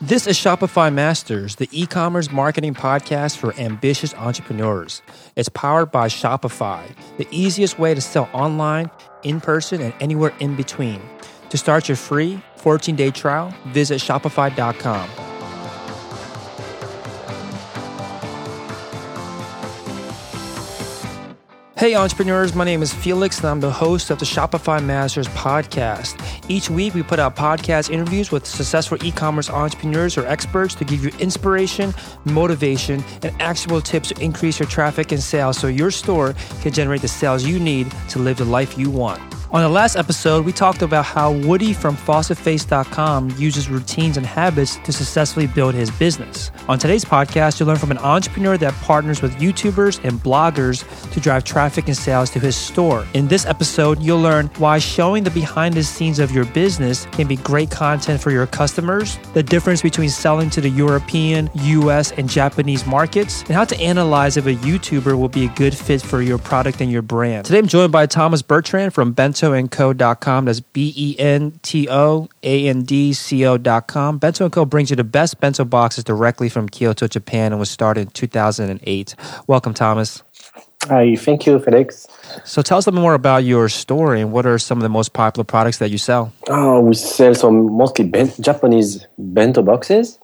This is Shopify Masters, the e commerce marketing podcast for ambitious entrepreneurs. It's powered by Shopify, the easiest way to sell online, in person, and anywhere in between. To start your free 14 day trial, visit Shopify.com. Hey, entrepreneurs, my name is Felix, and I'm the host of the Shopify Masters podcast. Each week, we put out podcast interviews with successful e commerce entrepreneurs or experts to give you inspiration, motivation, and actionable tips to increase your traffic and sales so your store can generate the sales you need to live the life you want. On the last episode, we talked about how Woody from FaucetFace.com uses routines and habits to successfully build his business. On today's podcast, you'll learn from an entrepreneur that partners with YouTubers and bloggers to drive traffic and sales to his store. In this episode, you'll learn why showing the behind the scenes of your business can be great content for your customers, the difference between selling to the European, US, and Japanese markets, and how to analyze if a YouTuber will be a good fit for your product and your brand. Today, I'm joined by Thomas Bertrand from Bento bentoandco.com. That's B E N T O A N D C O.com. Bento and Co. brings you the best bento boxes directly from Kyoto, Japan, and was started in 2008. Welcome, Thomas. Hi, thank you, Felix. So tell us a little bit more about your store and what are some of the most popular products that you sell? Oh, we sell some mostly ben- Japanese bento boxes.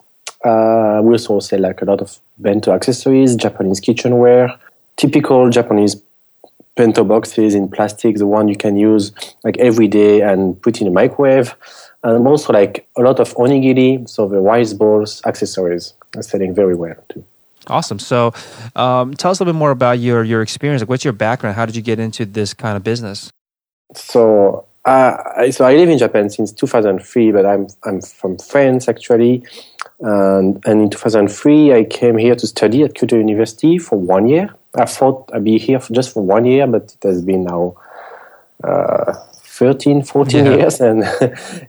Uh, we also sell like a lot of bento accessories, Japanese kitchenware, typical Japanese bento boxes in plastic, the one you can use like every day and put in a microwave. And also like a lot of onigiri, so the rice balls, accessories are selling very well too. Awesome. So, um, tell us a little bit more about your your experience. Like, what's your background? How did you get into this kind of business? So, uh, so I live in Japan since 2003, but I'm I'm from France actually. And, and in 2003, I came here to study at Kyoto University for one year. I thought I'd be here for just for one year, but it has been now uh, 13, 14 yeah. years. And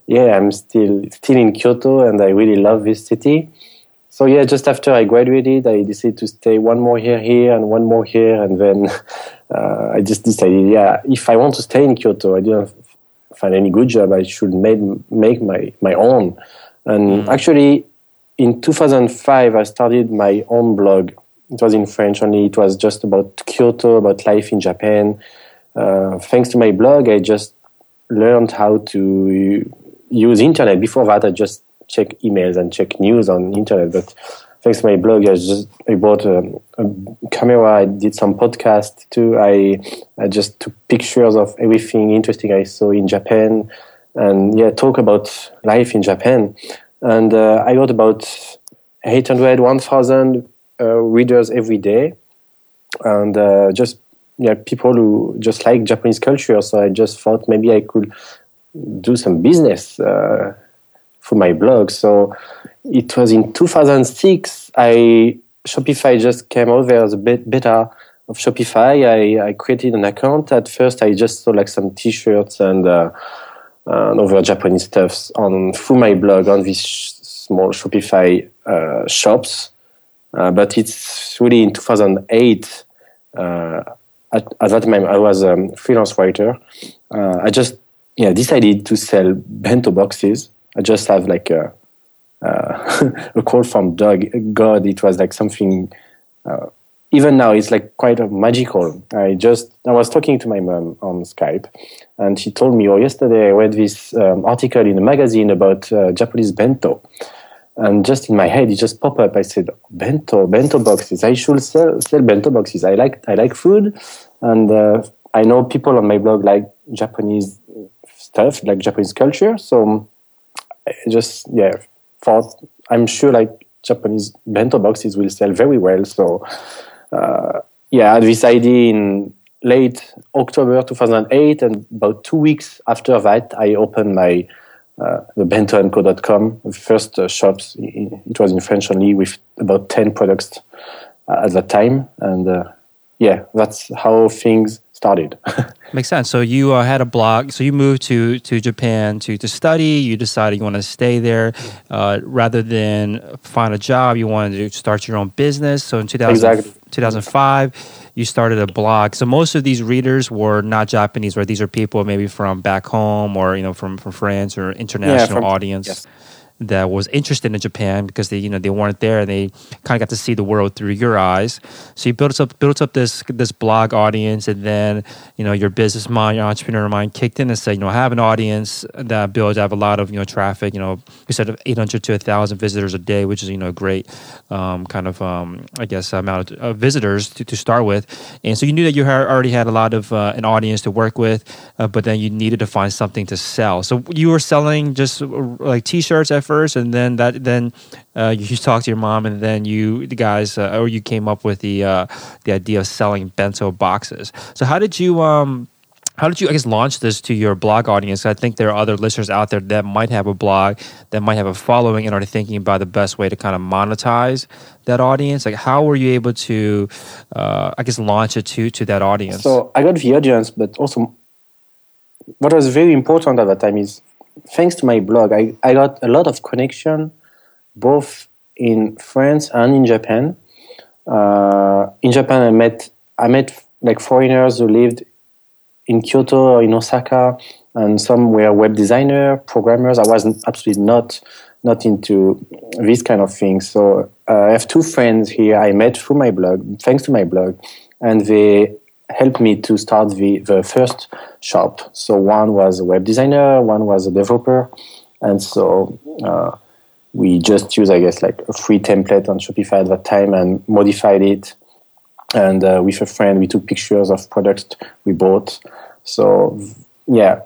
yeah, I'm still, still in Kyoto and I really love this city. So yeah, just after I graduated, I decided to stay one more year here and one more here. And then uh, I just decided, yeah, if I want to stay in Kyoto, I didn't find any good job. I should make, make my, my own. And mm. actually, in 2005, I started my own blog. It was in French only. It was just about Kyoto, about life in Japan. Uh, thanks to my blog, I just learned how to use internet. Before that, I just check emails and check news on internet. But thanks to my blog, I just I bought a, a camera. I did some podcast too. I I just took pictures of everything interesting I saw in Japan, and yeah, talk about life in Japan and uh, I got about 800, 1,000 uh, readers every day, and uh, just yeah, people who just like Japanese culture. So I just thought maybe I could do some business uh, for my blog. So it was in 2006. I Shopify just came over was a beta of Shopify. I, I created an account. At first, I just saw like some T-shirts and uh, uh, and other Japanese stuffs on through my blog on these small Shopify uh, shops. Uh, but it's really in 2008. Uh, at, at, that time, I was a freelance writer. Uh, I just yeah decided to sell bento boxes. I just have like a uh, a call from Doug. God, it was like something even now it's like quite magical. I just I was talking to my mom on Skype, and she told me, "Oh, yesterday I read this um, article in a magazine about uh, Japanese bento." And just in my head, it just popped up. I said, "Bento, bento boxes. I should sell, sell bento boxes. I like I like food, and uh, I know people on my blog like Japanese stuff, like Japanese culture. So I just yeah thought I'm sure like Japanese bento boxes will sell very well. So uh, yeah, I had this idea in late October 2008, and about two weeks after that, I opened my uh, the bentoandco.com, the first uh, shops. It was in French only, with about 10 products uh, at that time. And uh, yeah, that's how things started. Makes sense. So you uh, had a blog. So you moved to to Japan to to study. You decided you want to stay there uh, rather than find a job. You wanted to start your own business. So in 2000, exactly. 2005, you started a blog. So most of these readers were not Japanese, right? These are people maybe from back home or you know from from France or international yeah, from, audience. Yes. That was interested in Japan because they you know they weren't there and they kind of got to see the world through your eyes. So you built up built up this this blog audience, and then you know your business mind, your entrepreneur mind kicked in and said, you know, I have an audience that builds. I have a lot of you know traffic. You know, said of 800 to 1,000 visitors a day, which is you know a great um, kind of um, I guess amount of uh, visitors to, to start with. And so you knew that you had already had a lot of uh, an audience to work with, uh, but then you needed to find something to sell. So you were selling just like T-shirts at first, and then that then uh, you talked to your mom, and then you the guys uh, or you came up with the uh, the idea of selling bento boxes. So how did you um how did you I guess launch this to your blog audience? I think there are other listeners out there that might have a blog that might have a following and are thinking about the best way to kind of monetize that audience. Like how were you able to uh, I guess launch it to to that audience? So I got the audience, but also what was very important at that time is thanks to my blog, I, I got a lot of connection both in France and in Japan. Uh, in Japan, I met I met like foreigners who lived in Kyoto or in Osaka, and some were web designer, programmers. I was absolutely not not into this kind of thing. So uh, I have two friends here I met through my blog, thanks to my blog, and they helped me to start the, the first shop. So one was a web designer, one was a developer, and so uh, we just used, I guess, like a free template on Shopify at that time and modified it. And uh, with a friend, we took pictures of products we bought. So yeah,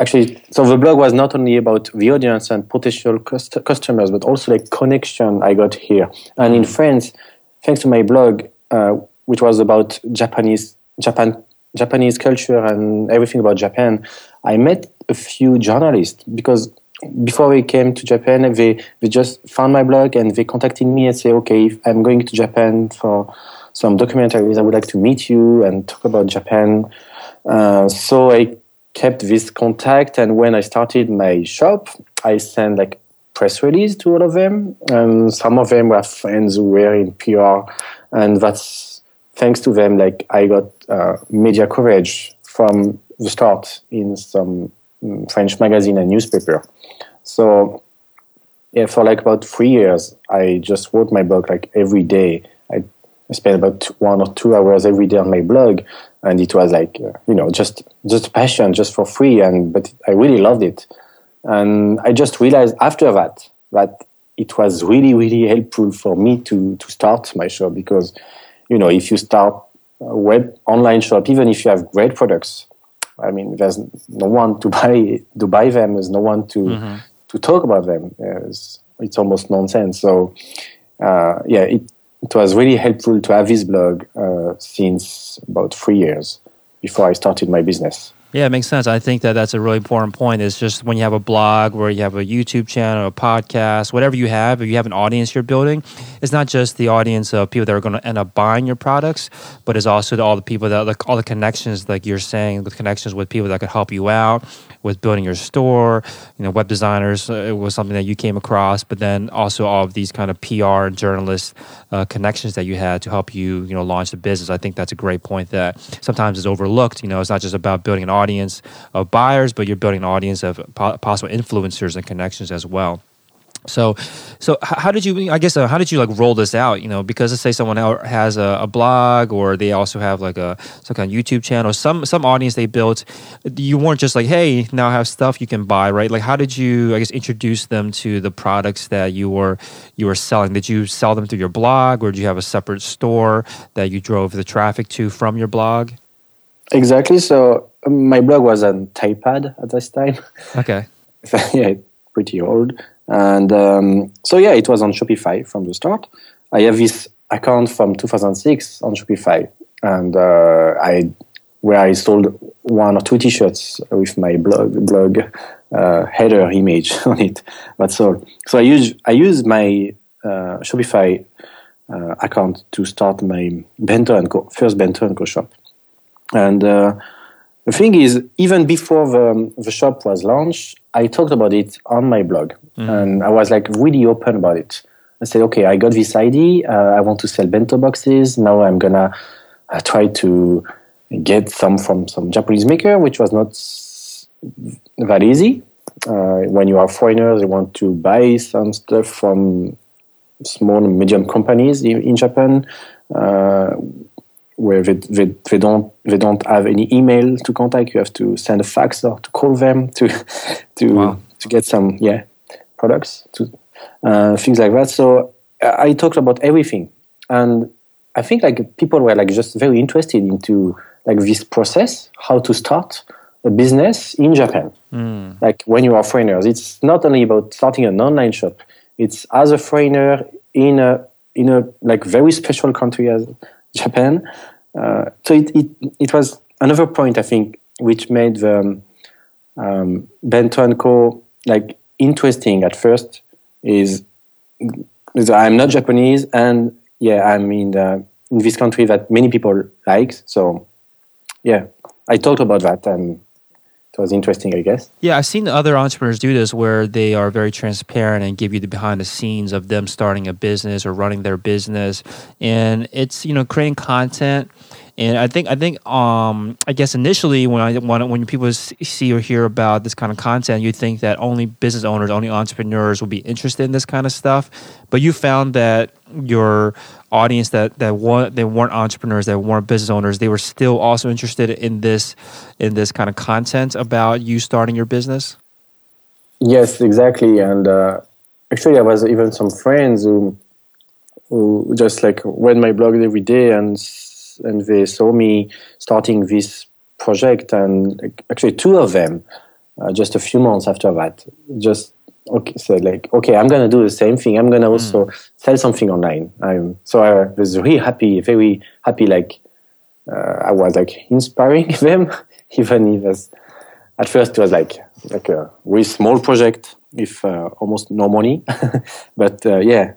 actually, so the blog was not only about the audience and potential cust- customers, but also like connection I got here. And in France, thanks to my blog, uh, which was about Japanese Japan Japanese culture and everything about Japan, I met a few journalists because before we came to Japan, they, they just found my blog and they contacted me and say, okay, I'm going to Japan for some documentaries. I would like to meet you and talk about Japan. Uh, so I kept this contact, and when I started my shop, I sent like press release to all of them, and some of them were friends who were in PR, and that's thanks to them. Like I got uh, media coverage from the start in some mm, French magazine and newspaper. So yeah, for like about three years, I just wrote my blog like every day. I, spent about one or two hours every day on my blog, and it was like uh, you know just just passion, just for free. And but I really loved it, and I just realized after that that it was really really helpful for me to to start my show because you know if you start a web online shop, even if you have great products, I mean, there's no one to buy to buy them. There's no one to mm-hmm to talk about them. It's, it's almost nonsense. So, uh, yeah, it, it was really helpful to have this blog uh, since about three years before I started my business. Yeah, it makes sense. I think that that's a really important point. Is just when you have a blog, where you have a YouTube channel, a podcast, whatever you have, if you have an audience you're building, it's not just the audience of people that are going to end up buying your products, but it's also all the people that, like all the connections, like you're saying, the connections with people that could help you out with building your store. You know, web designers uh, it was something that you came across, but then also all of these kind of PR and journalist uh, connections that you had to help you, you know, launch the business. I think that's a great point that sometimes is overlooked. You know, it's not just about building an audience of buyers, but you're building an audience of po- possible influencers and connections as well. So, so how did you? I guess uh, how did you like roll this out? You know, because let's say someone has a, a, blog or they also have like a some kind of YouTube channel. Some some audience they built. You weren't just like, hey, now I have stuff you can buy, right? Like, how did you? I guess introduce them to the products that you were you were selling. Did you sell them through your blog, or did you have a separate store that you drove the traffic to from your blog? Exactly. So um, my blog was on Typepad at this time. Okay. yeah, pretty old. And um, so, yeah, it was on Shopify from the start. I have this account from 2006 on Shopify, and uh, I where I sold one or two T-shirts with my blog blog uh, header image on it. That's all. So I use I use my uh, Shopify uh, account to start my Bento and Co first Bento and Co shop, and uh, the thing is, even before the, the shop was launched, I talked about it on my blog. Mm. And I was like really open about it. I said, okay, I got this idea. Uh, I want to sell bento boxes. Now I'm going to uh, try to get some from some Japanese maker, which was not that easy. uh, when you are foreigners, you want to buy some stuff from small and medium companies in, in Japan, uh, where they, they, they, don't they don't have any email to contact. You have to send a fax or to call them to to wow. to get some yeah products to uh, things like that. So I talked about everything, and I think like people were like just very interested into like this process, how to start a business in Japan. Mm. Like when you are foreigners, it's not only about starting an online shop. It's as a foreigner in a in a like very special country as Japan. Uh, so it, it it was another point I think which made the um, um, Bento and Co like interesting at first is, is I'm not Japanese and yeah I'm in the, in this country that many people like so yeah I talked about that and it was interesting, I guess. Yeah, I've seen other entrepreneurs do this where they are very transparent and give you the behind the scenes of them starting a business or running their business. And it's, you know, creating content. And I think I think um, I guess initially when I when, when people see or hear about this kind of content, you think that only business owners, only entrepreneurs will be interested in this kind of stuff. But you found that your audience that that weren't they weren't entrepreneurs, that weren't business owners, they were still also interested in this in this kind of content about you starting your business. Yes, exactly. And uh, actually, I was even some friends who who just like read my blog every day and and they saw me starting this project and actually two of them uh, just a few months after that just okay said like okay i'm gonna do the same thing. I'm gonna also mm. sell something online. I'm so i was really happy very happy like uh, i was like inspiring them even if was, at first it was like like a really small project with uh, almost no money. But uh, yeah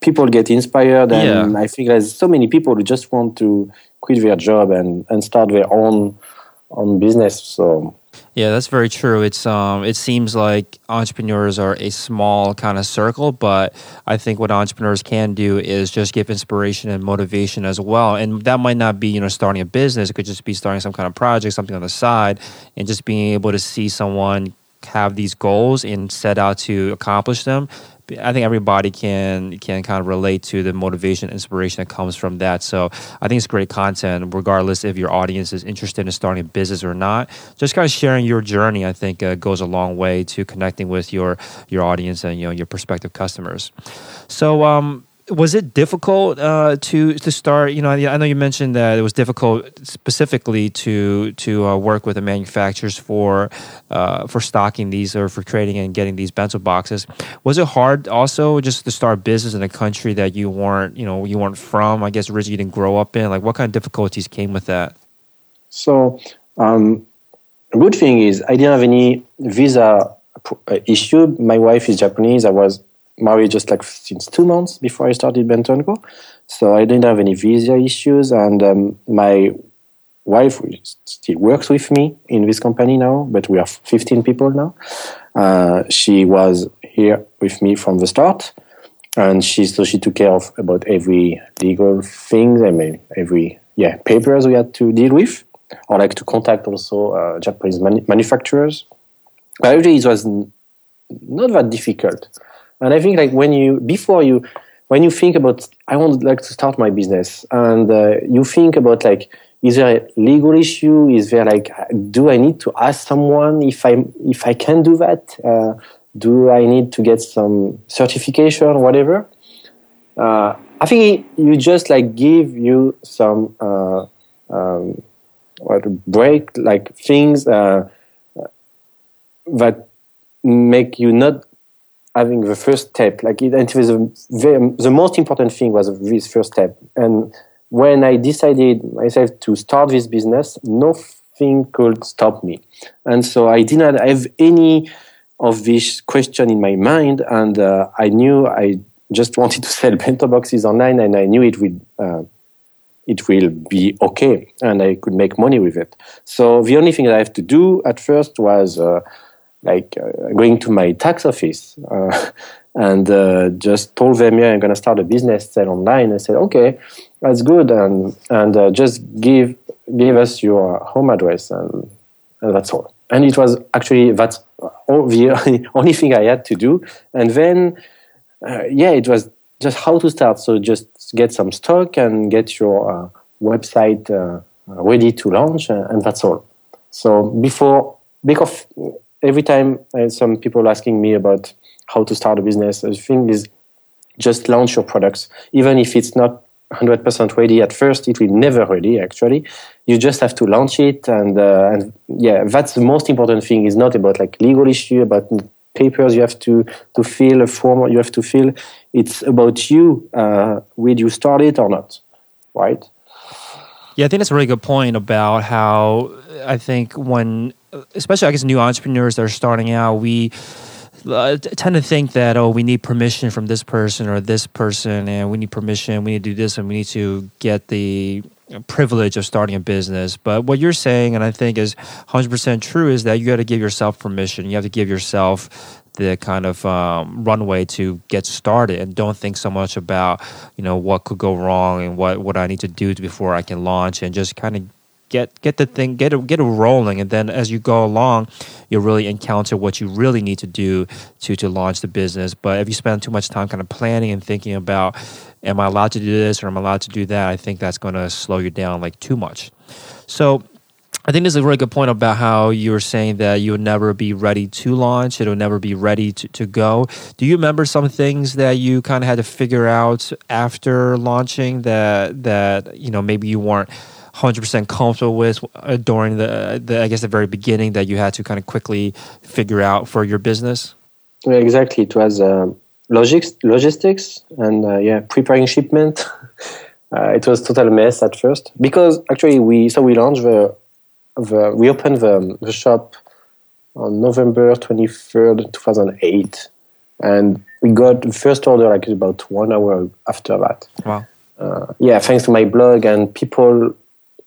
people get inspired and yeah. i think there's so many people who just want to quit their job and, and start their own own business so yeah, that's very true. It's um, it seems like entrepreneurs are a small kind of circle, but I think what entrepreneurs can do is just give inspiration and motivation as well. And that might not be you know starting a business; it could just be starting some kind of project, something on the side, and just being able to see someone have these goals and set out to accomplish them I think everybody can can kind of relate to the motivation, inspiration that comes from that. So I think it's great content, regardless if your audience is interested in starting a business or not. Just kind of sharing your journey, I think, uh, goes a long way to connecting with your your audience and you know your prospective customers. So um, was it difficult uh, to to start? You know, I know you mentioned that it was difficult specifically to to uh, work with the manufacturers for uh, for stocking these or for creating and getting these bento boxes. Was it hard also just to start business in a country that you weren't you know you weren't from? I guess originally you didn't grow up in. Like, what kind of difficulties came with that? So, um, good thing is I didn't have any visa uh, issue. My wife is Japanese. I was married just like since two months before I started Bento & So I didn't have any visa issues, and um, my wife still works with me in this company now, but we are 15 people now. Uh, she was here with me from the start, and she so she took care of about every legal things. I mean, every yeah papers we had to deal with, or like to contact also uh, Japanese manu- manufacturers. But actually, it was not that difficult. And I think like when you before you when you think about I want like to start my business and uh, you think about like is there a legal issue? Is there like do I need to ask someone if I if I can do that? Uh, do I need to get some certification or whatever? Uh, I think you just like give you some uh, um, break like things uh, that make you not having the first step. Like it, it was a very, the most important thing was this first step. And when I decided myself to start this business, nothing could stop me. And so I did not have any of this question in my mind, and uh, I knew I just wanted to sell bento boxes online, and I knew it would. Uh, it will be okay and I could make money with it. So the only thing that I have to do at first was uh, like uh, going to my tax office uh, and uh, just told them, yeah, I'm going to start a business, sell online. I said, okay, that's good, and and uh, just give give us your home address, and, and that's all. and it was actually that's all the only thing I had to do. And then, uh, yeah, it was just how to start. So just get some stock and get your uh, website ready to launch, and that's all. So before, because every time uh, some people asking me about how to start a business, the thing is just launch your products, even if it's not 100% ready at first. It will never ready actually. You just have to launch it, and uh, and yeah, that's the most important thing. Is not about like legal issue, about papers you have to to fill, a form you have to fill. It's about you. Uh, will you start it or not? Right. Yeah, I think that's a really good point about how I think when, especially I guess new entrepreneurs that are starting out, we uh, tend to think that oh we need permission from this person or this person and we need permission we need to do this and we need to get the privilege of starting a business. But what you're saying and i think is 100% true is that you got to give yourself permission. You have to give yourself the kind of um, runway to get started and don't think so much about you know what could go wrong and what what i need to do before i can launch and just kind of get get the thing get it get it rolling and then as you go along you'll really encounter what you really need to do to to launch the business but if you spend too much time kind of planning and thinking about am i allowed to do this or am i allowed to do that i think that's going to slow you down like too much so I think this is a really good point about how you were saying that you'll never be ready to launch. It'll never be ready to, to go. Do you remember some things that you kind of had to figure out after launching that that you know maybe you weren't 100% comfortable with uh, during the, the, I guess, the very beginning that you had to kind of quickly figure out for your business? Yeah, exactly. It was uh, logistics, logistics and uh, yeah, preparing shipment. Uh, it was total mess at first because actually we so we launched the, the we opened the, the shop on November 23rd, 2008. And we got the first order like about one hour after that. Wow. Uh, yeah, thanks to my blog and people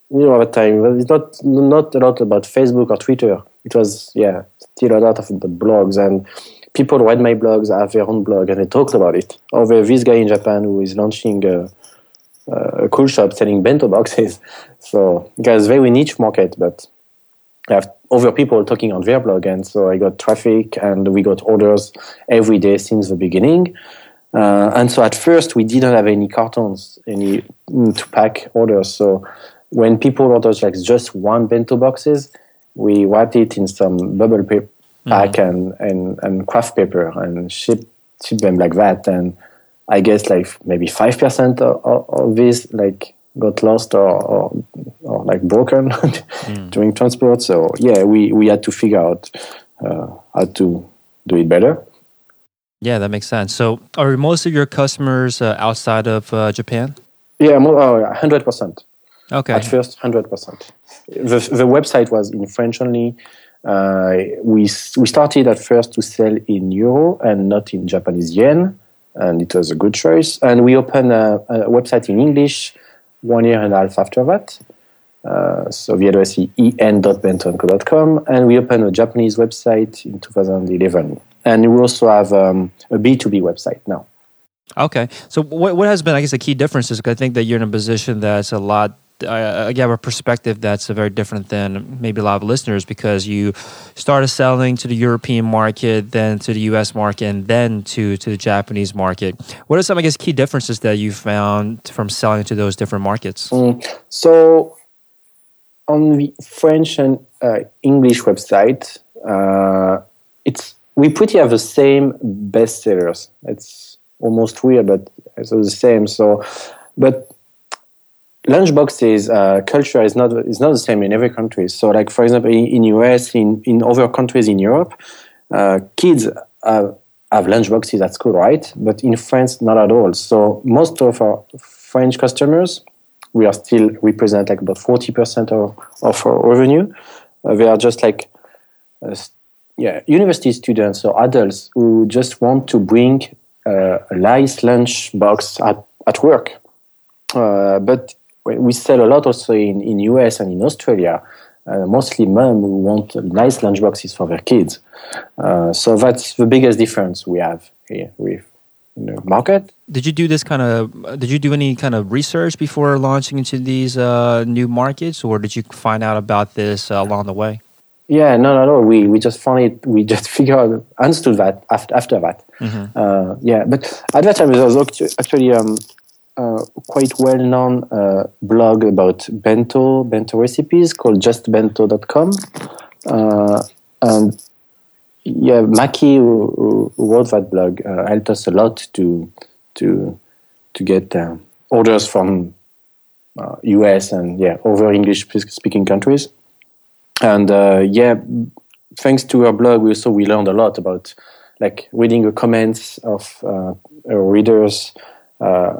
you know, at the time, it's not not a lot about Facebook or Twitter. It was yeah, still a lot of the blogs and people read my blogs, have their own blog, and they talked about it. Or this guy in Japan who is launching a, a cool shop selling bento boxes. So it was very niche market, but I have other people talking on their blog, and so I got traffic, and we got orders every day since the beginning. Uh, and so at first we didn't have any cartons, any mm, to pack orders. So when people ordered like just one bento boxes, we wrapped it in some bubble paper mm-hmm. pack mm-hmm. and, and, and craft paper and ship ship them like that. And I guess like maybe five percent of, of, this like got lost or, or, or like broken mm. during transport. So yeah, we, we had to figure out uh, how to do it better. Yeah, that makes sense. So, are most of your customers uh, outside of uh, Japan? Yeah, oh, hundred percent. Okay. At first, hundred percent. The the website was in French only. Uh, we we started at first to sell in euro and not in Japanese yen, and it was a good choice. And we opened a, a website in English one year and a half after that. Uh, so the address is en.bentoandco.com, and we opened a Japanese website in 2011. And we also have um, a B2B website now. Okay. So what, what has been, I guess, the key difference is I think that you're in a position that's a lot I, I have a perspective that's very different than maybe a lot of listeners because you started selling to the European market, then to the U.S. market, and then to to the Japanese market. What are some, I guess, key differences that you found from selling to those different markets? Mm, so, on the French and uh, English website, uh, it's we pretty have the same bestsellers. It's almost weird, but it's the same. So, but lunchboxes uh, culture is not is not the same in every country. So, like for example, in, in US, in in other countries in Europe, uh, kids have, have lunchboxes at school, right? But in France, not at all. So, most of our French customers, we are still represent like about forty percent of of our revenue. Uh, they are just like uh, yeah, university students or adults who just want to bring uh, a nice lunch box at, at work. Uh, but we sell a lot also in, in US and in Australia. Uh, mostly mom who want nice lunchboxes for their kids. Uh, so that's the biggest difference we have here with the market. Did you do this kind of? Did you do any kind of research before launching into these uh, new markets, or did you find out about this uh, along the way? Yeah, no, no, no. We we just found it. We just figured out, understood that after after that. Mm-hmm. Uh, yeah, but at that time it was actually um, uh, quite well known uh, blog about bento bento recipes called justbento.com, uh, and yeah, Maki who, who, wrote that blog uh, helped us a lot to to to get uh, orders from US and yeah other English speaking countries. And yeah, thanks to her blog, we also we learned a lot about like reading the comments of uh, readers uh,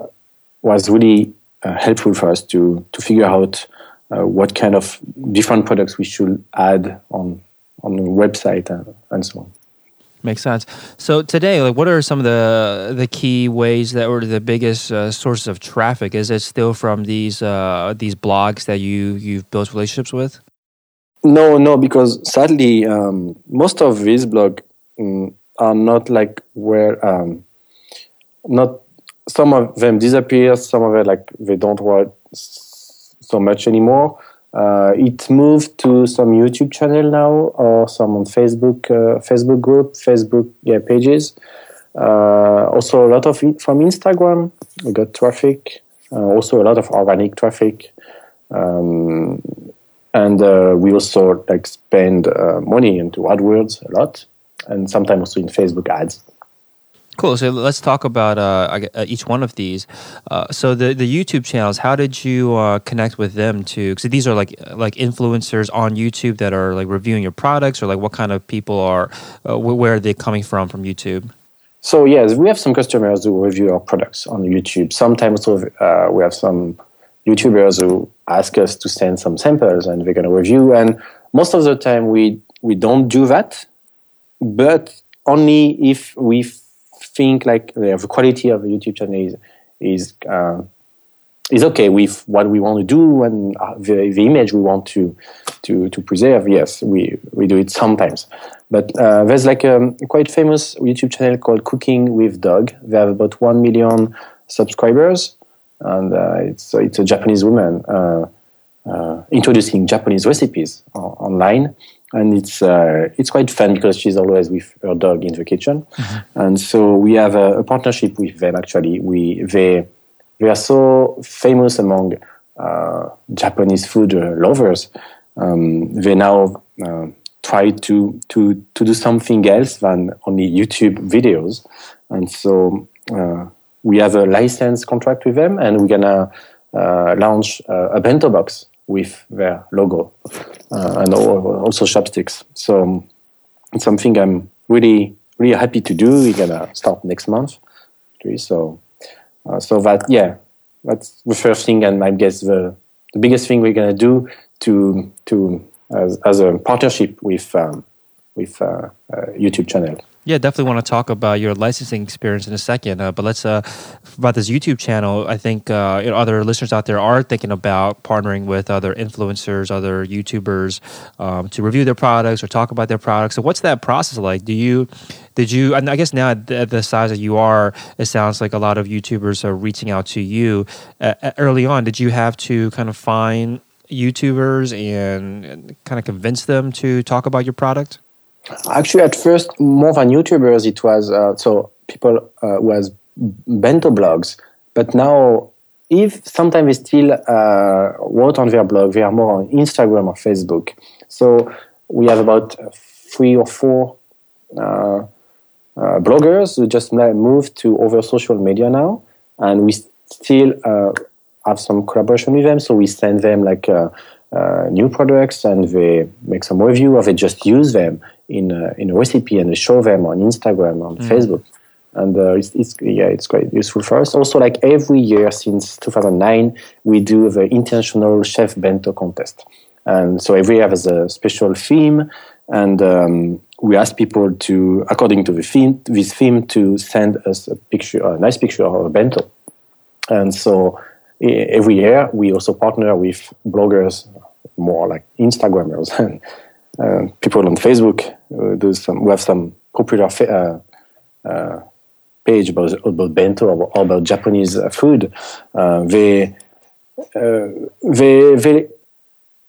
was really uh, helpful for us to to figure out uh, what kind of different products we should add on on the website and, and so on. Makes sense. So today, like, what are some of the the key ways that were the biggest uh, sources of traffic? Is it still from these uh, these blogs that you you've built relationships with? No, no, because sadly, um, most of these blogs um, are not like where um, not some of them disappear, some of it, like they don't work so much anymore. Uh, it moved to some YouTube channel now or some on Facebook, uh, Facebook group, Facebook yeah pages. Uh, also a lot of it from Instagram. We got traffic. Uh, also a lot of organic traffic. Um, and uh, we also like spend uh, money into AdWords a lot, and sometimes also in Facebook ads. Cool. So let's talk about uh, uh each one of these. Uh, so the the YouTube channels, how did you uh, connect with them to? Because these are like like influencers on YouTube that are like reviewing your products, or like what kind of people are, where are they coming from from YouTube? So yes, we have some customers who review our products on YouTube. Sometimes we have some YouTubers who ask us to send some samples and going to review. And most of the time we we don't do that, but only if we think like the quality of the YouTube channel is is uh, is okay with what we want to do and uh, the, the image we want to to to preserve. Yes, we we do it sometimes. But uh, there's like a quite famous YouTube channel called Cooking with Dog. They have about one million subscribers, and uh, it's it's a Japanese woman uh, uh, introducing Japanese recipes online, and it's it's quite fun because she's always with her dog in the kitchen, mm-hmm. and so we have a, a, partnership with them. Actually, we they they are so famous among Japanese food lovers. Um, they now try to to to do something else than only YouTube videos, and so uh, we have a license contract with them, and we're gonna uh, launch uh, a bento box with their logo uh, and also chopsticks. So it's something I'm really really happy to do. We're gonna start next month. So uh, so that yeah, that's the first thing, and I guess the the biggest thing we're gonna do to to as, as a partnership with um, with uh, YouTube channel. Yeah, definitely want to talk about your licensing experience in a second. Uh, but let's uh, about this YouTube channel. I think uh, you know, other listeners out there are thinking about partnering with other influencers, other YouTubers um, to review their products or talk about their products. So, what's that process like? Do you did you? I guess now at the, size that you are, it sounds like a lot of YouTubers are reaching out to you. Uh, uh, early on, did you have to kind of find YouTubers and kind of convince them to talk about your product? Actually, at first, more than YouTubers, it was uh, so people uh, was bento blogs. But now, if sometimes they still uh, wrote on their blog, they are more on Instagram or Facebook. So we have about three or four uh, uh, bloggers who just moved to over social media now, and we still uh, have some collaboration with them. So we send them like uh, new products and they make some review or they just use them in a, in a recipe and they show them on Instagram on mm. Facebook. And uh, it's, it's, yeah it's quite useful for us. Also like every year since 2009 we do the International chef bento contest. And so every year has a special theme and um, we ask people to according to the theme this theme to send us a picture a nice picture of a bento. And so every year we also partner with bloggers more like instagrammers and uh, people on facebook uh, do some we have some popular fa- uh, uh, page about, about bento or about japanese food. Uh, they, they they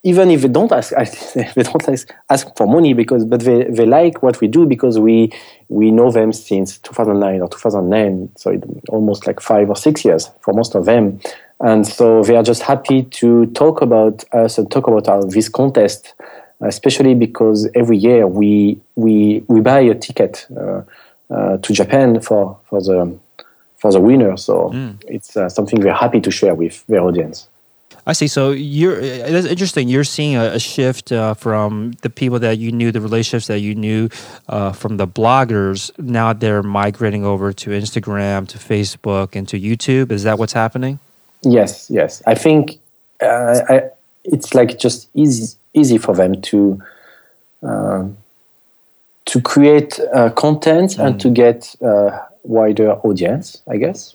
even if they don't ask, they don't ask, ask for money because, but they, they like what we do because we we know them since 2009 or 2009, so it, almost like five or six years for most of them, and so they are just happy to talk about us and talk about our, this contest, especially because every year we we we buy a ticket uh, uh, to Japan for for the for the winner. So mm. it's uh, something we're happy to share with their audience. I see. So you're that's interesting. You're seeing a, a shift uh, from the people that you knew, the relationships that you knew uh, from the bloggers. Now they're migrating over to Instagram, to Facebook, and to YouTube. Is that what's happening? Yes, yes. I think uh, I, it's like just easy easy for them to uh, to create uh, content mm. and to get uh, wider audience. I guess.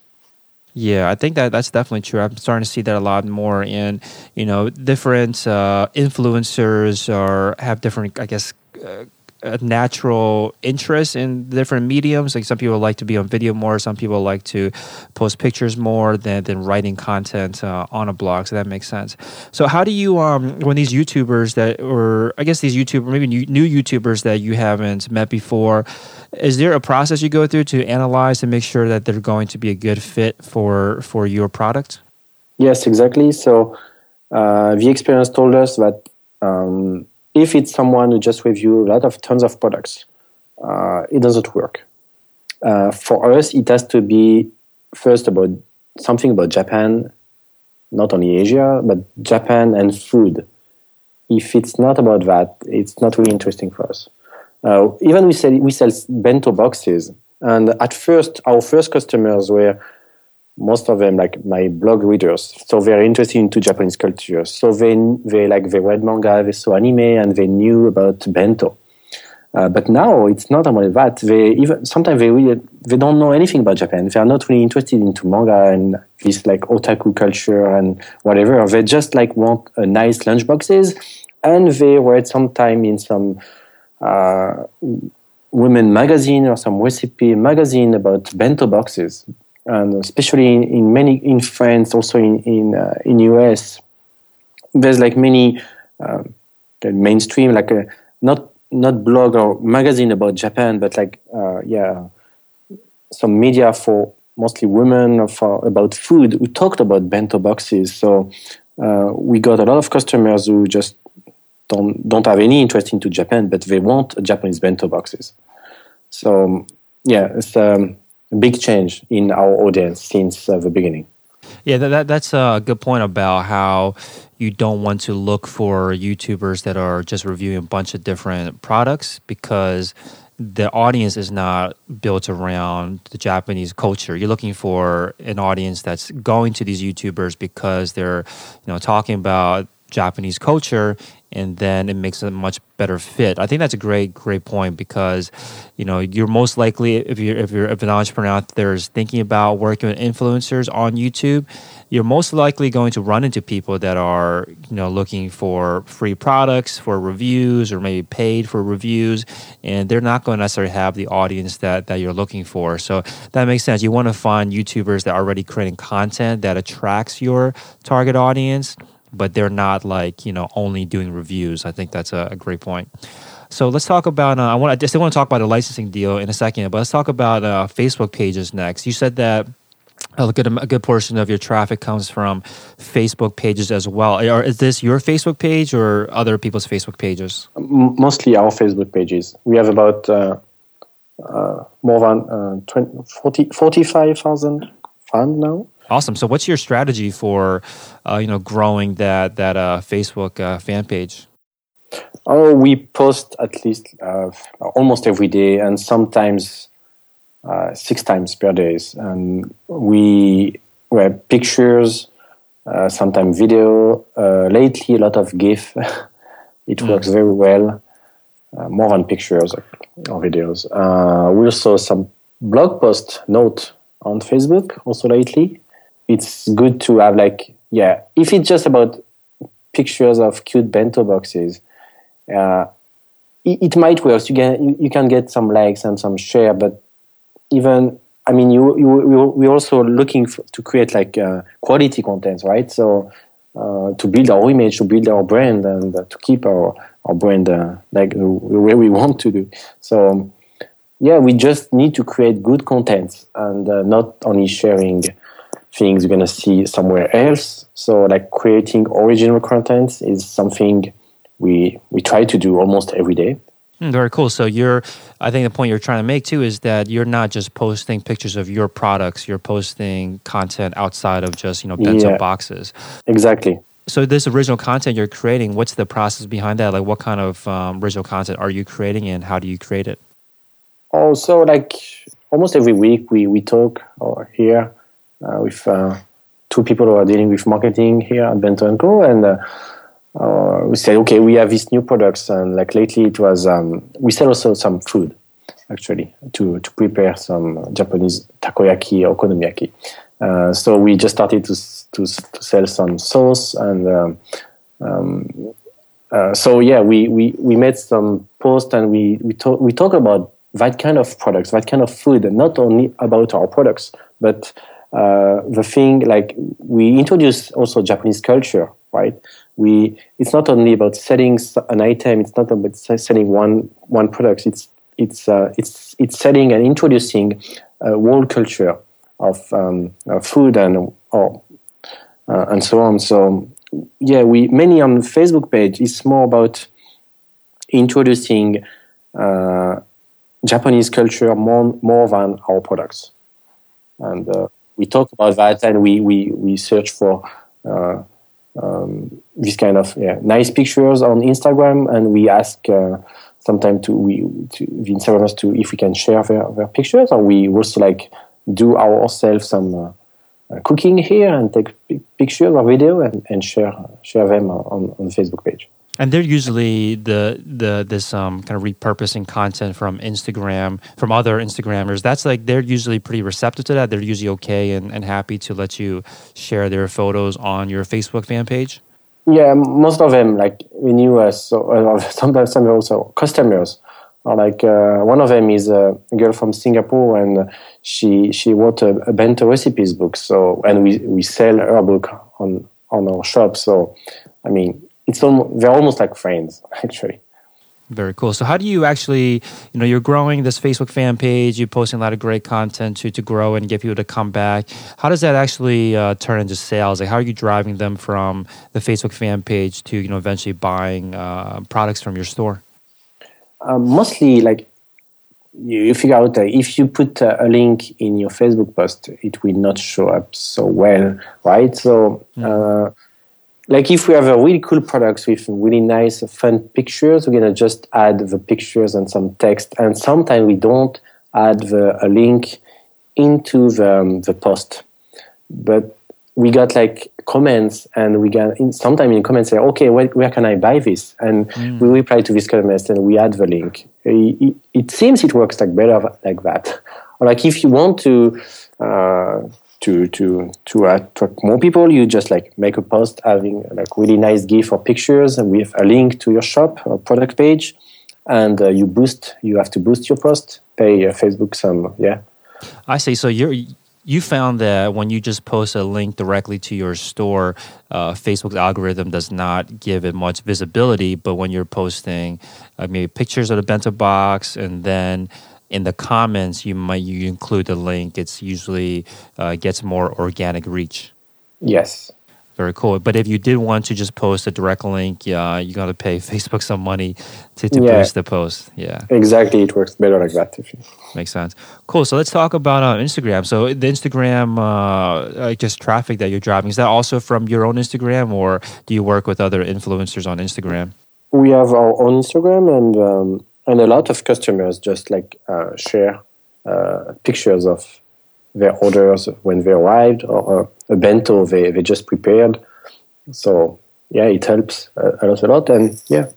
Yeah, I think that that's definitely true. I'm starting to see that a lot more in, you know, different uh, influencers or have different, I guess, uh, a natural interest in different mediums. Like some people like to be on video more, some people like to post pictures more than, than writing content uh, on a blog. So that makes sense. So how do you, um, when these YouTubers that, or I guess these YouTubers, maybe new, new YouTubers that you haven't met before, is there a process you go through to analyze and make sure that they're going to be a good fit for for your product? Yes, exactly. So uh, the experience told us that um, if it's someone who just review a lot of tons of products, uh, it doesn't work. Uh, for us, it has to be first about something about Japan, not only Asia, but Japan and food. If it's not about that, it's not really interesting for us. Uh, even we sell we sell bento boxes, and at first our first customers were most of them like my blog readers. So they're interested into japanese culture. So they they like they read manga they saw anime and they knew about bento. Uh, but now it's not only that. They even sometimes they really they don't know anything about japan. They are not really interested into manga and this like otaku culture and whatever. They just like want a nice lunchboxes. And they read sometime in some uh, women magazine or some recipe magazine about bento boxes and especially in, in many in France, also in in uh, in US, there's like many uh, mainstream like a, uh, not not blog or magazine about Japan, but like uh, yeah, some media for mostly women for about food who talked about bento boxes. So uh, we got a lot of customers who just don't don't have any interest into Japan, but they want Japanese bento boxes. So yeah, it's. Um, big change in our audience since uh, the beginning. Yeah, that, that, that's a good point about how you don't want to look for YouTubers that are just reviewing a bunch of different products because the audience is not built around the Japanese culture. You're looking for an audience that's going to these YouTubers because they're, you know, talking about Japanese culture and then it makes a much better fit. I think that's a great, great point because, you know, you're most likely if you're if you're if an entrepreneur out there is thinking about working with influencers on YouTube, you're most likely going to run into people that are, you know, looking for free products, for reviews, or maybe paid for reviews, and they're not going to necessarily have the audience that that you're looking for. So that makes sense. You want to find YouTubers that are already creating content that attracts your target audience but they're not like you know only doing reviews. I think that's a, a great point. So let's talk about. Uh, I want. I just want to talk about the licensing deal in a second, but let's talk about uh, Facebook pages next. You said that a good a good portion of your traffic comes from Facebook pages as well. Or is this your Facebook page or other people's Facebook pages? Mostly our Facebook pages. We have about uh, uh, more than uh, 20, 40, 45,000 fans now. Awesome. So, what's your strategy for, uh, you know, growing that that uh, Facebook uh, fan page? Oh, we post at least uh, almost every day, and sometimes uh, six times per day. And we we have pictures, uh, sometimes video. lately, a lot of GIF. it mm. works very well. more than pictures or videos. we also some blog post note on Facebook also lately it's good to have like yeah if it's just about pictures of cute bento boxes uh, it, it, might work you can you, can get some likes and some share but even i mean you, you we're also looking for, to create like uh, quality content right so uh, to build our image, to build our brand, and uh, to keep our our brand uh, like the way we want to do. So yeah, we just need to create good content and uh, not only sharing things you're gonna see somewhere else. So like creating original content is something we we try to do almost every day. Mm, very cool. So you're, I think the point you're trying to make too is that you're not just posting pictures of your products. You're posting content outside of just you know bento yeah, boxes. Exactly. So this original content you're creating, what's the process behind that? Like, what kind of um, original content are you creating, and how do you create it? Oh, so like almost every week we we talk or here with uh, two people who are dealing with marketing here at Bento and Co. And uh, uh, we say, okay, we have these new products, and like lately it was um, we sell also some food actually to to prepare some Japanese takoyaki or okonomiyaki. Uh, so we just started to, to, to sell some sauce and um, um, uh, so yeah we, we, we made some posts and we, we, talk, we talk about that kind of products that kind of food and not only about our products but uh, the thing like we introduce also Japanese culture right we it's not only about selling an item it's not about selling one one product it's it's uh, it's it's selling and introducing a world culture of um, uh, food and uh, and so on. So yeah, we mainly on Facebook page is more about introducing uh, Japanese culture more more than our products, and uh, we talk about that and we we we search for. Uh, um, this kind of yeah, nice pictures on Instagram, and we ask uh, sometimes to we to the Instagrammers to if we can share their, their pictures, or we also like do ourselves some uh, uh, cooking here and take pictures or video and, and share share them on, on Facebook page. And they're usually the the this um, kind of repurposing content from Instagram from other Instagrammers. That's like they're usually pretty receptive to that. They're usually okay and, and happy to let you share their photos on your Facebook fan page. Yeah, most of them like in US. So uh, sometimes some also customers like uh, one of them is a girl from Singapore, and she she wrote a, a bento recipes book. So and we we sell her book on on our shop. So I mean, it's almost, they're almost like friends actually. Very cool. So how do you actually, you know, you're growing this Facebook fan page, you're posting a lot of great content to, to grow and get people to come back. How does that actually uh, turn into sales? Like how are you driving them from the Facebook fan page to, you know, eventually buying uh, products from your store? uh, mostly like you figure out that if you put a link in your Facebook post, it will not show up so well, right? So, hmm. Like if we have a really cool product with really nice, fun pictures, we're gonna just add the pictures and some text, and sometimes we don't add the, a link into the um, the post, but we got like comments and we got in, sometimes in comments say okay where, where can i buy this? And mm. we reply to this comment and we add the link. It, it, seems it works like better like that. Or like if you want to uh, to to to attract more people you just like make a post having like really nice gif or pictures and with a link to your shop or product page and uh, you boost you have to boost your post pay uh, facebook some yeah I see. So you're you found that when you just post a link directly to your store, uh, Facebook's algorithm does not give it much visibility. But when you're posting uh, maybe pictures of the bento box and then in the comments you might you include the link, it's usually uh, gets more organic reach. Yes. Very cool. But if you did want to just post a direct link, yeah, you got to pay Facebook some money to, to yeah. boost the post. Yeah. Exactly. It works better like that. if you... Makes sense. Cool. So let's talk about uh, Instagram. So the Instagram, uh, just traffic that you're driving, is that also from your own Instagram or do you work with other influencers on Instagram? We have our own Instagram and, um, and a lot of customers just like uh, share uh, pictures of their orders when they arrived or a bento they, they just prepared. So yeah, it helps a, lot, a lot, and yeah.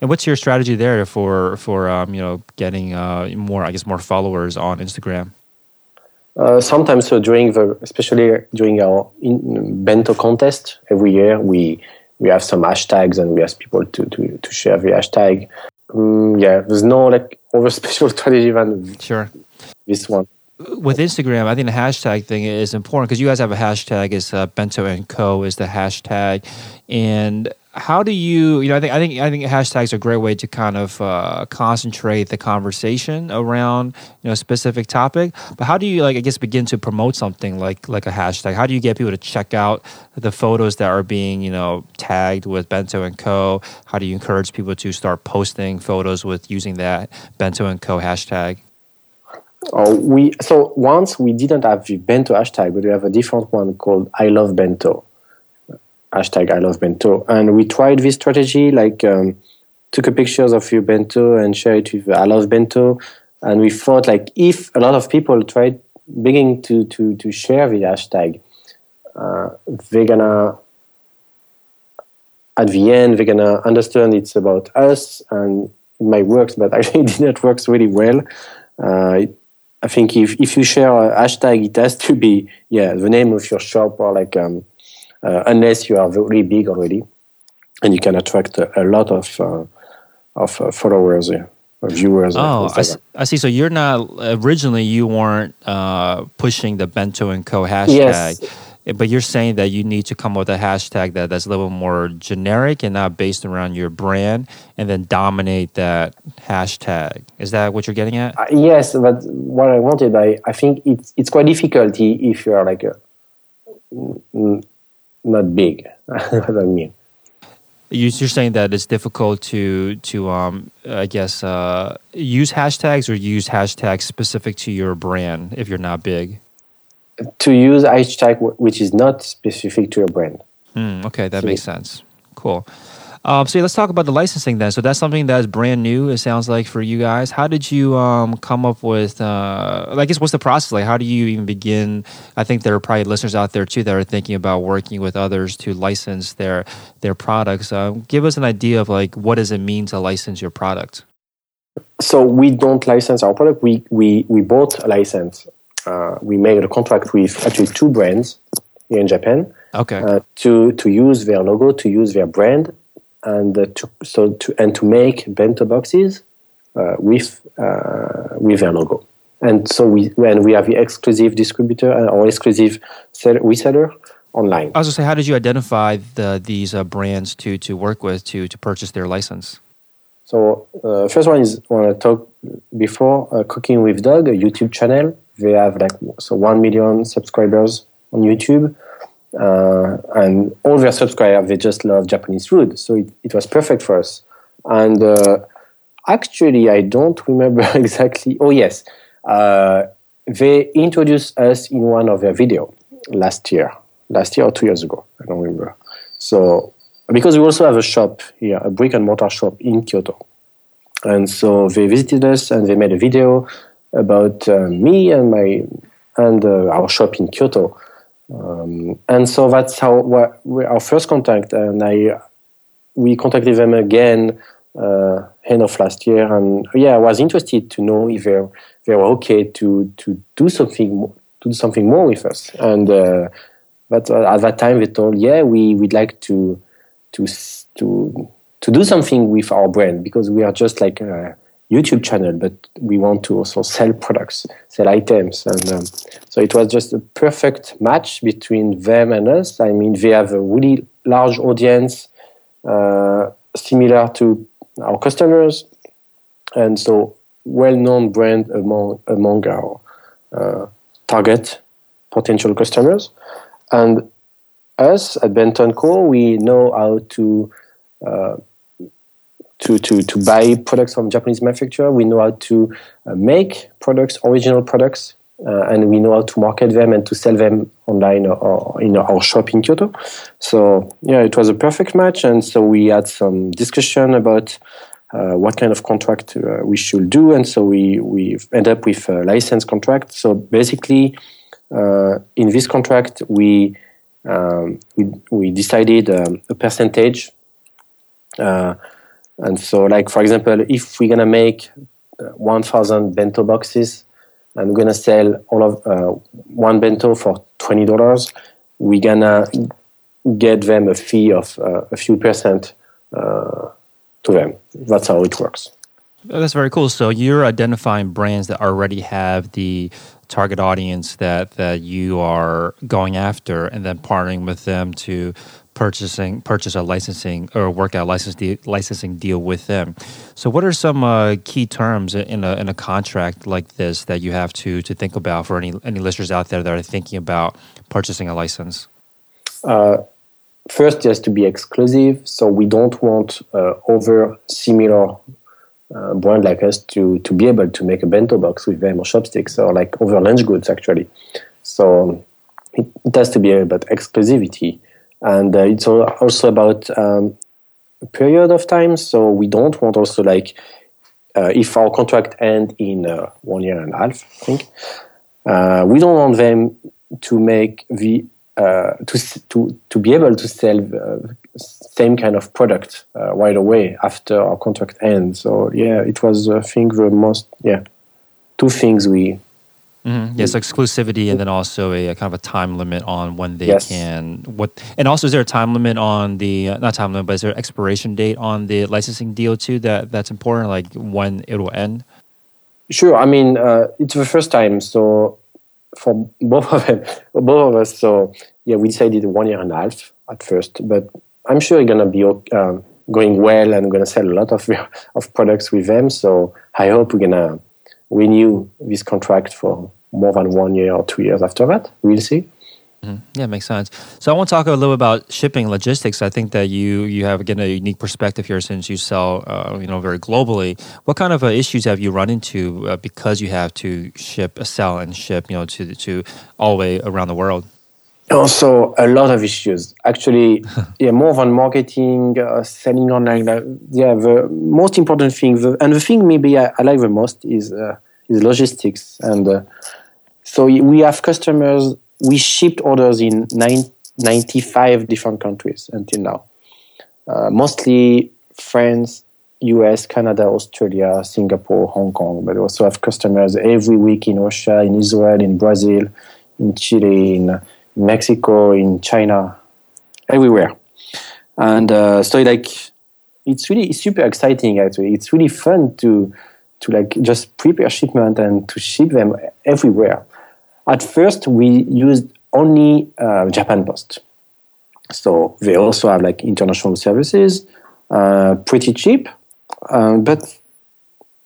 And what's your strategy there for for um, you know getting uh, more I guess more followers on Instagram? Uh, sometimes so during the especially during our in, bento contest every year we we have some hashtags and we ask people to to, to share the hashtag. Um, yeah, there's no like over special strategy than sure this one. with Instagram, I think the hashtag thing is important because you guys have a hashtag. Is uh, Bento and Co. is the hashtag, and how do you you know I think I think I think hashtags are a great way to kind of uh, concentrate the conversation around you know a specific topic. But how do you like I guess begin to promote something like like a hashtag? How do you get people to check out the photos that are being you know tagged with Bento and Co? How do you encourage people to start posting photos with using that Bento and Co hashtag? Oh, we so once we didn't have the bento hashtag, but we have a different one called I love bento hashtag I love bento. And we tried this strategy, like um, took a pictures of your bento and share it with I love bento. And we thought like if a lot of people tried beginning to to to share the hashtag, uh, they're gonna at the end they're gonna understand it's about us and it might work, but actually it didn't work really well. Uh, I think if, if you share a hashtag, it has to be yeah the name of your shop or like um, unless you are very big already, and you can attract a, a lot of uh, of uh, followers. viewers. Oh, I see, I see, So you're not originally you weren't uh, pushing the Bento and Co hashtag, yes. but you're saying that you need to come up with a hashtag that, that's a little more generic and not based around your brand, and then dominate that hashtag. Is that what you're getting at? Uh, yes, but what I wanted, I, I think it's it's quite difficult if you are like a not big. what I mean. You're saying that it's difficult to to um, I guess uh, use hashtags or use hashtags specific to your brand if you're not big. To use hashtag which is not specific to your brand. Mm, okay, that so makes sense. Cool. Um, so let's talk about the licensing then. So that's something that's brand new. It sounds like for you guys. How did you um, come up with? Uh, I guess what's the process like? How do you even begin? I think there are probably listeners out there too that are thinking about working with others to license their their products. Uh, give us an idea of like what does it mean to license your product. So we don't license our product. We we we bought a license. Uh, we made a contract with actually two brands here in Japan. Okay. Uh, to to use their logo, to use their brand, and uh, to so to and to make bento boxes uh, with uh, with their logo. And so we when we have the exclusive distributor or exclusive seller, reseller online. I was going to say, how did you identify the, these uh, brands to to work with to to purchase their license? So uh, first one is when I talked before, uh, Cooking with Dog, a YouTube channel. They have like so one million subscribers on YouTube uh, and all their subscribers they just love Japanese food, so it, it was perfect for us. And uh, actually, I don't remember exactly. Oh yes, uh, they introduced us in one of their video last year, last year or two years ago. I don't remember. So because we also have a shop here, a brick and mortar shop in Kyoto, and so they visited us and they made a video about uh, me and my and uh, our shop in Kyoto um, and so that's how our first contact. And I we contacted them again uh, end of last year, and yeah, I was interested to know if they they were okay to to do something to do something more with us. And uh, but uh, at that time they told, yeah, we would like to to to to do something with our brand because we are just like. Uh, YouTube channel, but we want to also sell products, sell items, and um, so it was just a perfect match between them and us. I mean, they have a really large audience, uh, similar to our customers, and so well-known brand among among our uh, target potential customers, and us at Bento & Co. We know how to uh, to, to, to buy products from Japanese manufacturer. We know how to uh, make products, original products, uh, and we know how to market them and to sell them online or, or in our shop in Kyoto. So yeah, it was a perfect match, and so we had some discussion about uh, what kind of contract uh, we should do, and so we we end up with a license contract. So basically, uh, in this contract, we um, we, we decided um, a percentage. And so, like for example, if we're gonna make uh, 1,000 bento boxes and we're gonna sell all of uh, one bento for twenty dollars, we're gonna get them a fee of uh, a few percent uh, to them. That's how it works. That's very cool. So you're identifying brands that already have the target audience that that you are going after, and then partnering with them to purchasing purchase a licensing or work out license de- licensing deal with them. So, what are some uh, key terms in a in a contract like this that you have to to think about for any any listeners out there that are thinking about purchasing a license? Uh, first, just to be exclusive, so we don't want uh, over similar uh, brand like us to to be able to make a bento box with them or chopsticks or like over lunch goods actually. So it, it has to be about exclusivity, and uh, it's also about um, a period of time. So we don't want also like uh, if our contract end in uh, one year and a half, I think uh, we don't want them to make the uh, to to to be able to sell uh, same kind of product right away after our contract ends. So yeah, it was I think the most yeah two things we. Mm-hmm. Yes, exclusivity, and then also a, a, kind of a time limit on when they yes. can what. And also, is there a time limit on the uh, not time limit, but is there an expiration date on the licensing deal too that that's important, like when it will end? Sure. I mean, uh, it's the first time, so for both of them, both of us. So yeah, we decided one year and a half at first, but I'm sure it's gonna be um, going well and gonna sell a lot of of products with them. So I hope we're gonna renew this contract for more than one year or two years after that. We'll see. Mm-hmm. Yeah, makes sense. So I want to talk a little about shipping logistics. I think that you you have again a unique perspective here since you sell uh, you know very globally. What kind of uh, issues have you run into uh, because you have to ship, uh, sell, and ship you know to to all the way around the world? Also, a lot of issues. Actually, yeah, more than marketing, uh, selling online. Yeah, the most important thing, the, and the thing maybe I, I like the most is uh, is logistics. And so we have customers we shipped orders in nine, 95 different countries until now. Uh, mostly France, US, Canada, Australia, Singapore, Hong Kong, but we also have customers every week in Russia, in Israel, in Brazil, in Chile, in Mexico, in China, everywhere. And uh, so, like, it's really super exciting. Actually, it's really fun to to like just prepare shipment and to ship them everywhere. At first, we used only uh, Japan Post. So they also have like international services, uh, pretty cheap. Uh, but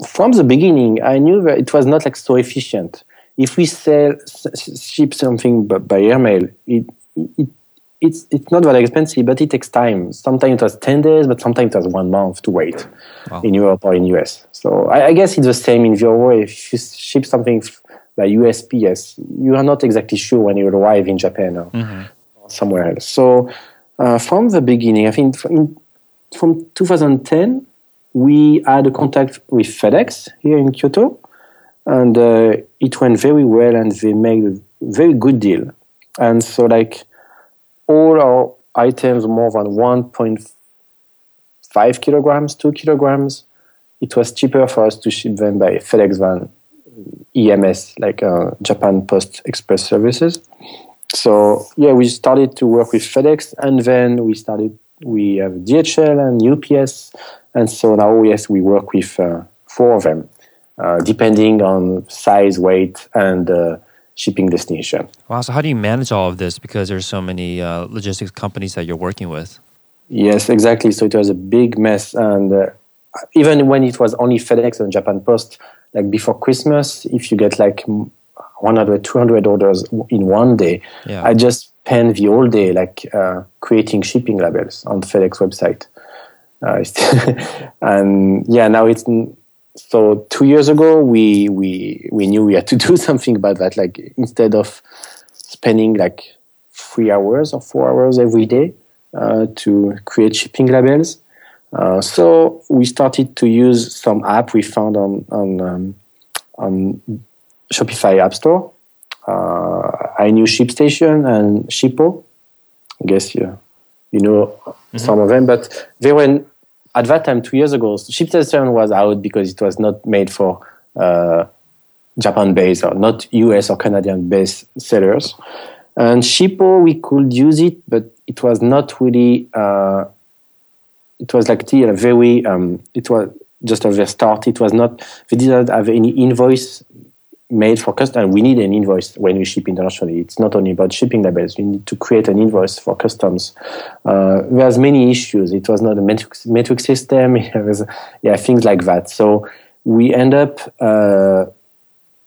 from the beginning, I knew that it was not like so efficient. If we sell ship something by airmail, it, it it's it's not that expensive, but it takes time. Sometimes it was ten days, but sometimes it was one month to wait wow. in Europe or in US. So I, I, guess it's the same in your way. If you ship something by USPS, you are not exactly sure when you arrive in Japan or mm-hmm. somewhere else. So uh, from the beginning, I think from, from 2010, we had a contact with FedEx here in Kyoto, and uh, it went very well, and they made a very good deal. And so, like all our items more than 1.5 kilograms, two kilograms, it was cheaper for us to ship them by FedEx than EMS, like uh, Japan Post Express Services. So yeah, we started to work with FedEx, and then we started we have DHL and UPS, and so now yes, we work with uh, four of them, uh, depending on size, weight, and uh, shipping destination. Wow! So how do you manage all of this? Because there's so many uh, logistics companies that you're working with. Yes, exactly. So it was a big mess, and uh, even when it was only FedEx and Japan Post, like before Christmas, if you get like 100, 200 orders in one day, yeah. I just spend the whole day like uh, creating shipping labels on FedEx website. Uh, and yeah, now it's so two years ago we we we knew we had to do something about that. Like instead of spending like three hours or four hours every day uh, to create shipping labels, uh, so we started to use some app we found on on, um, on Shopify App Store. Uh, I knew ShipStation and Shippo. I guess you you know mm-hmm. some of them, but they were at that time two years ago. ShipStation was out because it was not made for uh, Japan-based or not US or Canadian-based sellers. And Shippo, we could use it, but it was not really uh, it was like a very um, it was just the start it was not they didn't have any invoice made for custom. And we need an invoice when we ship internationally. It's not only about shipping labels. We need to create an invoice for customs. Uh, there's many issues. It was not a metric, metric system. Was, yeah, things like that. So we end up uh,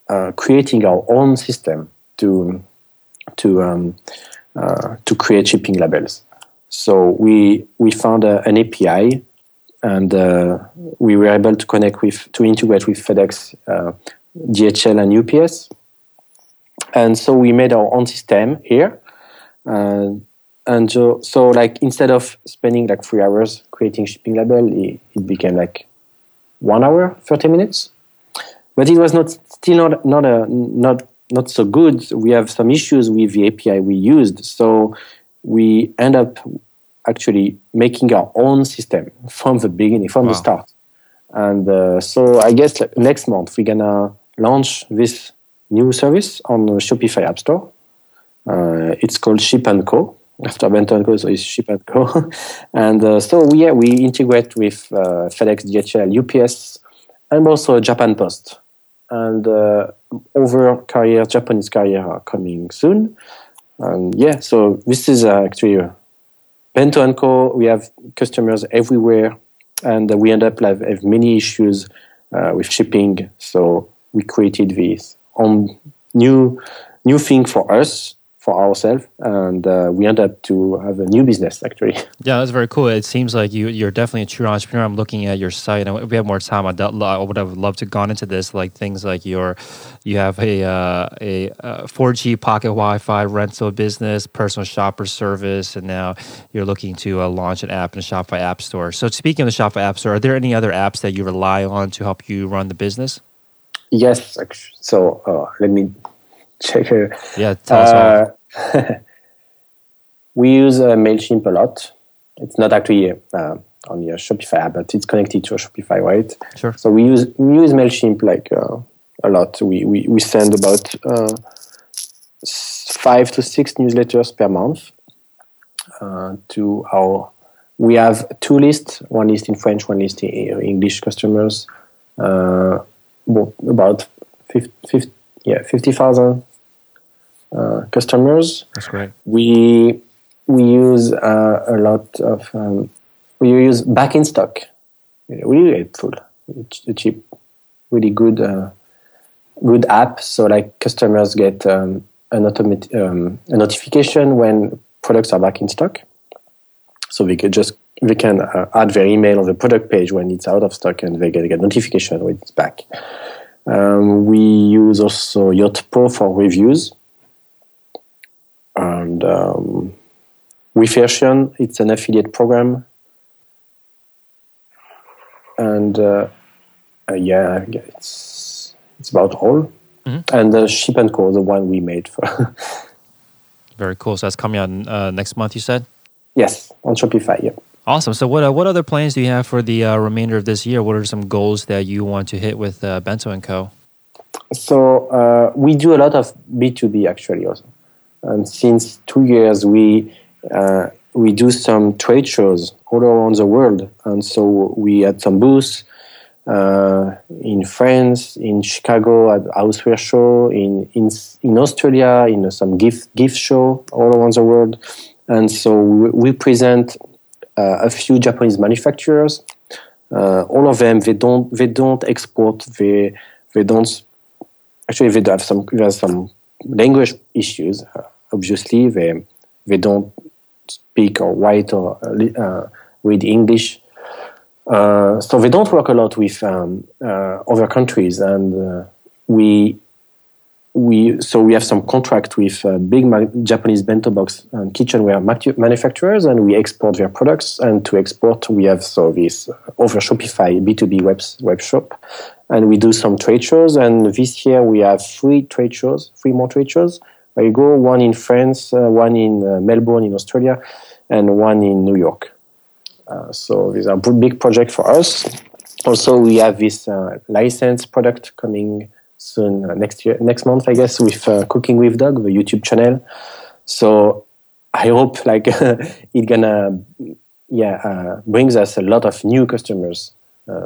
uh, creating our own system to to um, uh, to create shipping labels. So we we found a, an API, and uh, we were able to connect with to integrate with FedEx, uh, DHL, and UPS. And so we made our own system here, and and so, so like instead of spending like three hours creating shipping label, it, it became like one hour, thirty minutes. But it was not still not not a not not so good. We have some issues with the API we used, so we end up actually making our own system from the beginning, from wow. the start. And uh, so I guess like, next month we're gonna launch this new service on the Shopify App Store. Uh, it's called Ship and Co. After Bento and Co, so it's Ship and Co. and uh, so we yeah, we integrate with uh, FedEx, DHL, UPS, and also Japan Post. And uh, over carrier, Japanese carrier are coming soon. And yeah, so this is uh, actually Bento Co. We have customers everywhere, and we end up like have many issues uh, with shipping. So we created this on new new thing for us for ourselves, and uh, we end up to have a new business actually. Yeah, that's very cool. It seems like you you're definitely a true entrepreneur. I'm looking at your site, and if we have more time, I'd, I would have loved to gone into this, like things like your you have a uh, a, a 4G pocket Wi-Fi rental business, personal shopper service, and now you're looking to uh, launch an app in the Shopify App Store. So, speaking of the Shopify App Store, are there any other apps that you rely on to help you run the business? Yes, so uh, let me check. Yeah, us we use uh, Mailchimp a lot. It's not actually uh, on your Shopify app, but it's connected to a Shopify, right? Sure. So we use we use Mailchimp like uh, a lot. We we, we send about uh, five to six newsletters per month uh, to our. We have two lists. One list in French, one list in English customers. Uh, about 50, 50 yeah, 50,000 uh, customers. That's great. We we use uh, a lot of um, we use back in stock. Really helpful. It's a cheap, really good uh, good app. So like customers get um, an automat- um, a notification when products are back in stock. So we can just they can uh, add their email on the product page when it's out of stock, and they get a notification when it's back. Um, we use also Yotpo for reviews. And um, Refersion, it's an affiliate program. And uh, uh, yeah, it's it's about all. Mm-hmm. And uh, Ship and Co, the one we made for. Very cool. So that's coming out uh, next month. You said. Yes, on Shopify. Yeah. Awesome. So, what uh, what other plans do you have for the uh, remainder of this year? What are some goals that you want to hit with uh, Bento and Co? So, uh, we do a lot of B two B actually also. And since two years, we uh, we do some trade shows all around the world, and so we had some booths uh, in France, in Chicago at Houseware Show, in in in Australia, in some gift gift show all around the world, and so we, we present a few Japanese manufacturers. Uh, all of them they don't they don't export they they don't actually they have some they have some language issues uh, obviously they they don't speak or write or uh, read English. Uh, so they don't work a lot with um, uh, other countries, and uh, we we so we have some contract with uh, big ma- Japanese bento box and kitchenware manufacturers, and we export their products. And to export, we have so this over Shopify B two B web web shop, and we do some trade shows. And this year we have three trade shows, three more trade shows I go one in France, uh, one in uh, Melbourne in Australia, and one in New York. Uh, so these are big projects for us. Also, we have this uh, license product coming soon uh, next year, next month, I guess, with uh, Cooking with Dog, the YouTube channel. So I hope like it gonna yeah brings us a lot of new customers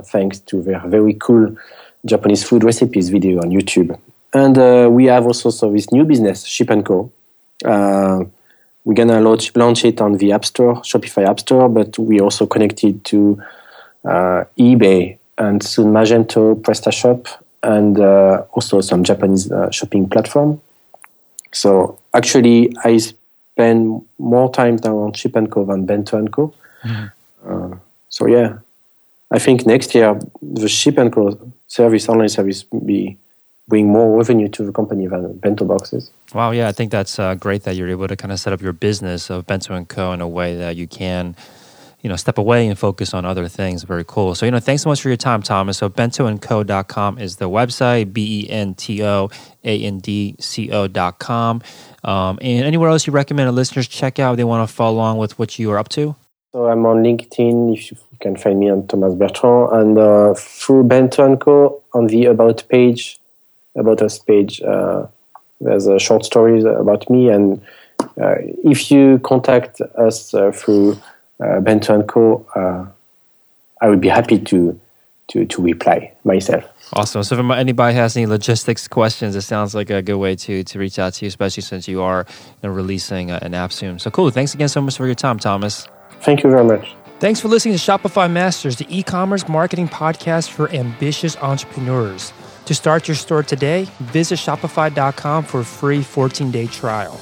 thanks to their very cool Japanese food recipes video on YouTube. and uh, we have also so this new business, Ship and Co. Uh, we're gonna launch, launch it on the App Store, Shopify App Store, but we also connected to uh, eBay and soon Magento, PrestaShop, and uh, also some Japanese uh, shopping platform. So actually, I spend more time now on Ship and Co than Bento and Co. Mm-hmm. so yeah, I think next year the Ship and Co service, online service, will be bring more revenue to the company than bento boxes. Wow, yeah, I think that's uh, great that you're able to kind of set up your business of Bento and Co. in a way that you can, you know, step away and focus on other things. Very cool. So, you know, thanks so much for your time, Thomas. So, bentoandco.com is the website, B E N T O A N D C O.com. Um, and anywhere else you recommend our listeners check out they want to follow along with what you are up to? So, I'm on LinkedIn. If you can find me on Thomas Bertrand and uh, through Bento and Co. on the About page about us page. Uh, there's a short stories about me, and uh, if you contact us uh, through Bento and Co, I would be happy to to to reply myself. Awesome. So, if anybody has any logistics questions, it sounds like a good way to to reach out to you, especially since you are you know, releasing uh, an app soon. So, cool. Thanks again so much for your time, Thomas. Thank you very much. Thanks for listening to Shopify Masters, the e commerce marketing podcast for ambitious entrepreneurs. To start your store today, visit Shopify.com for a free 14 day trial.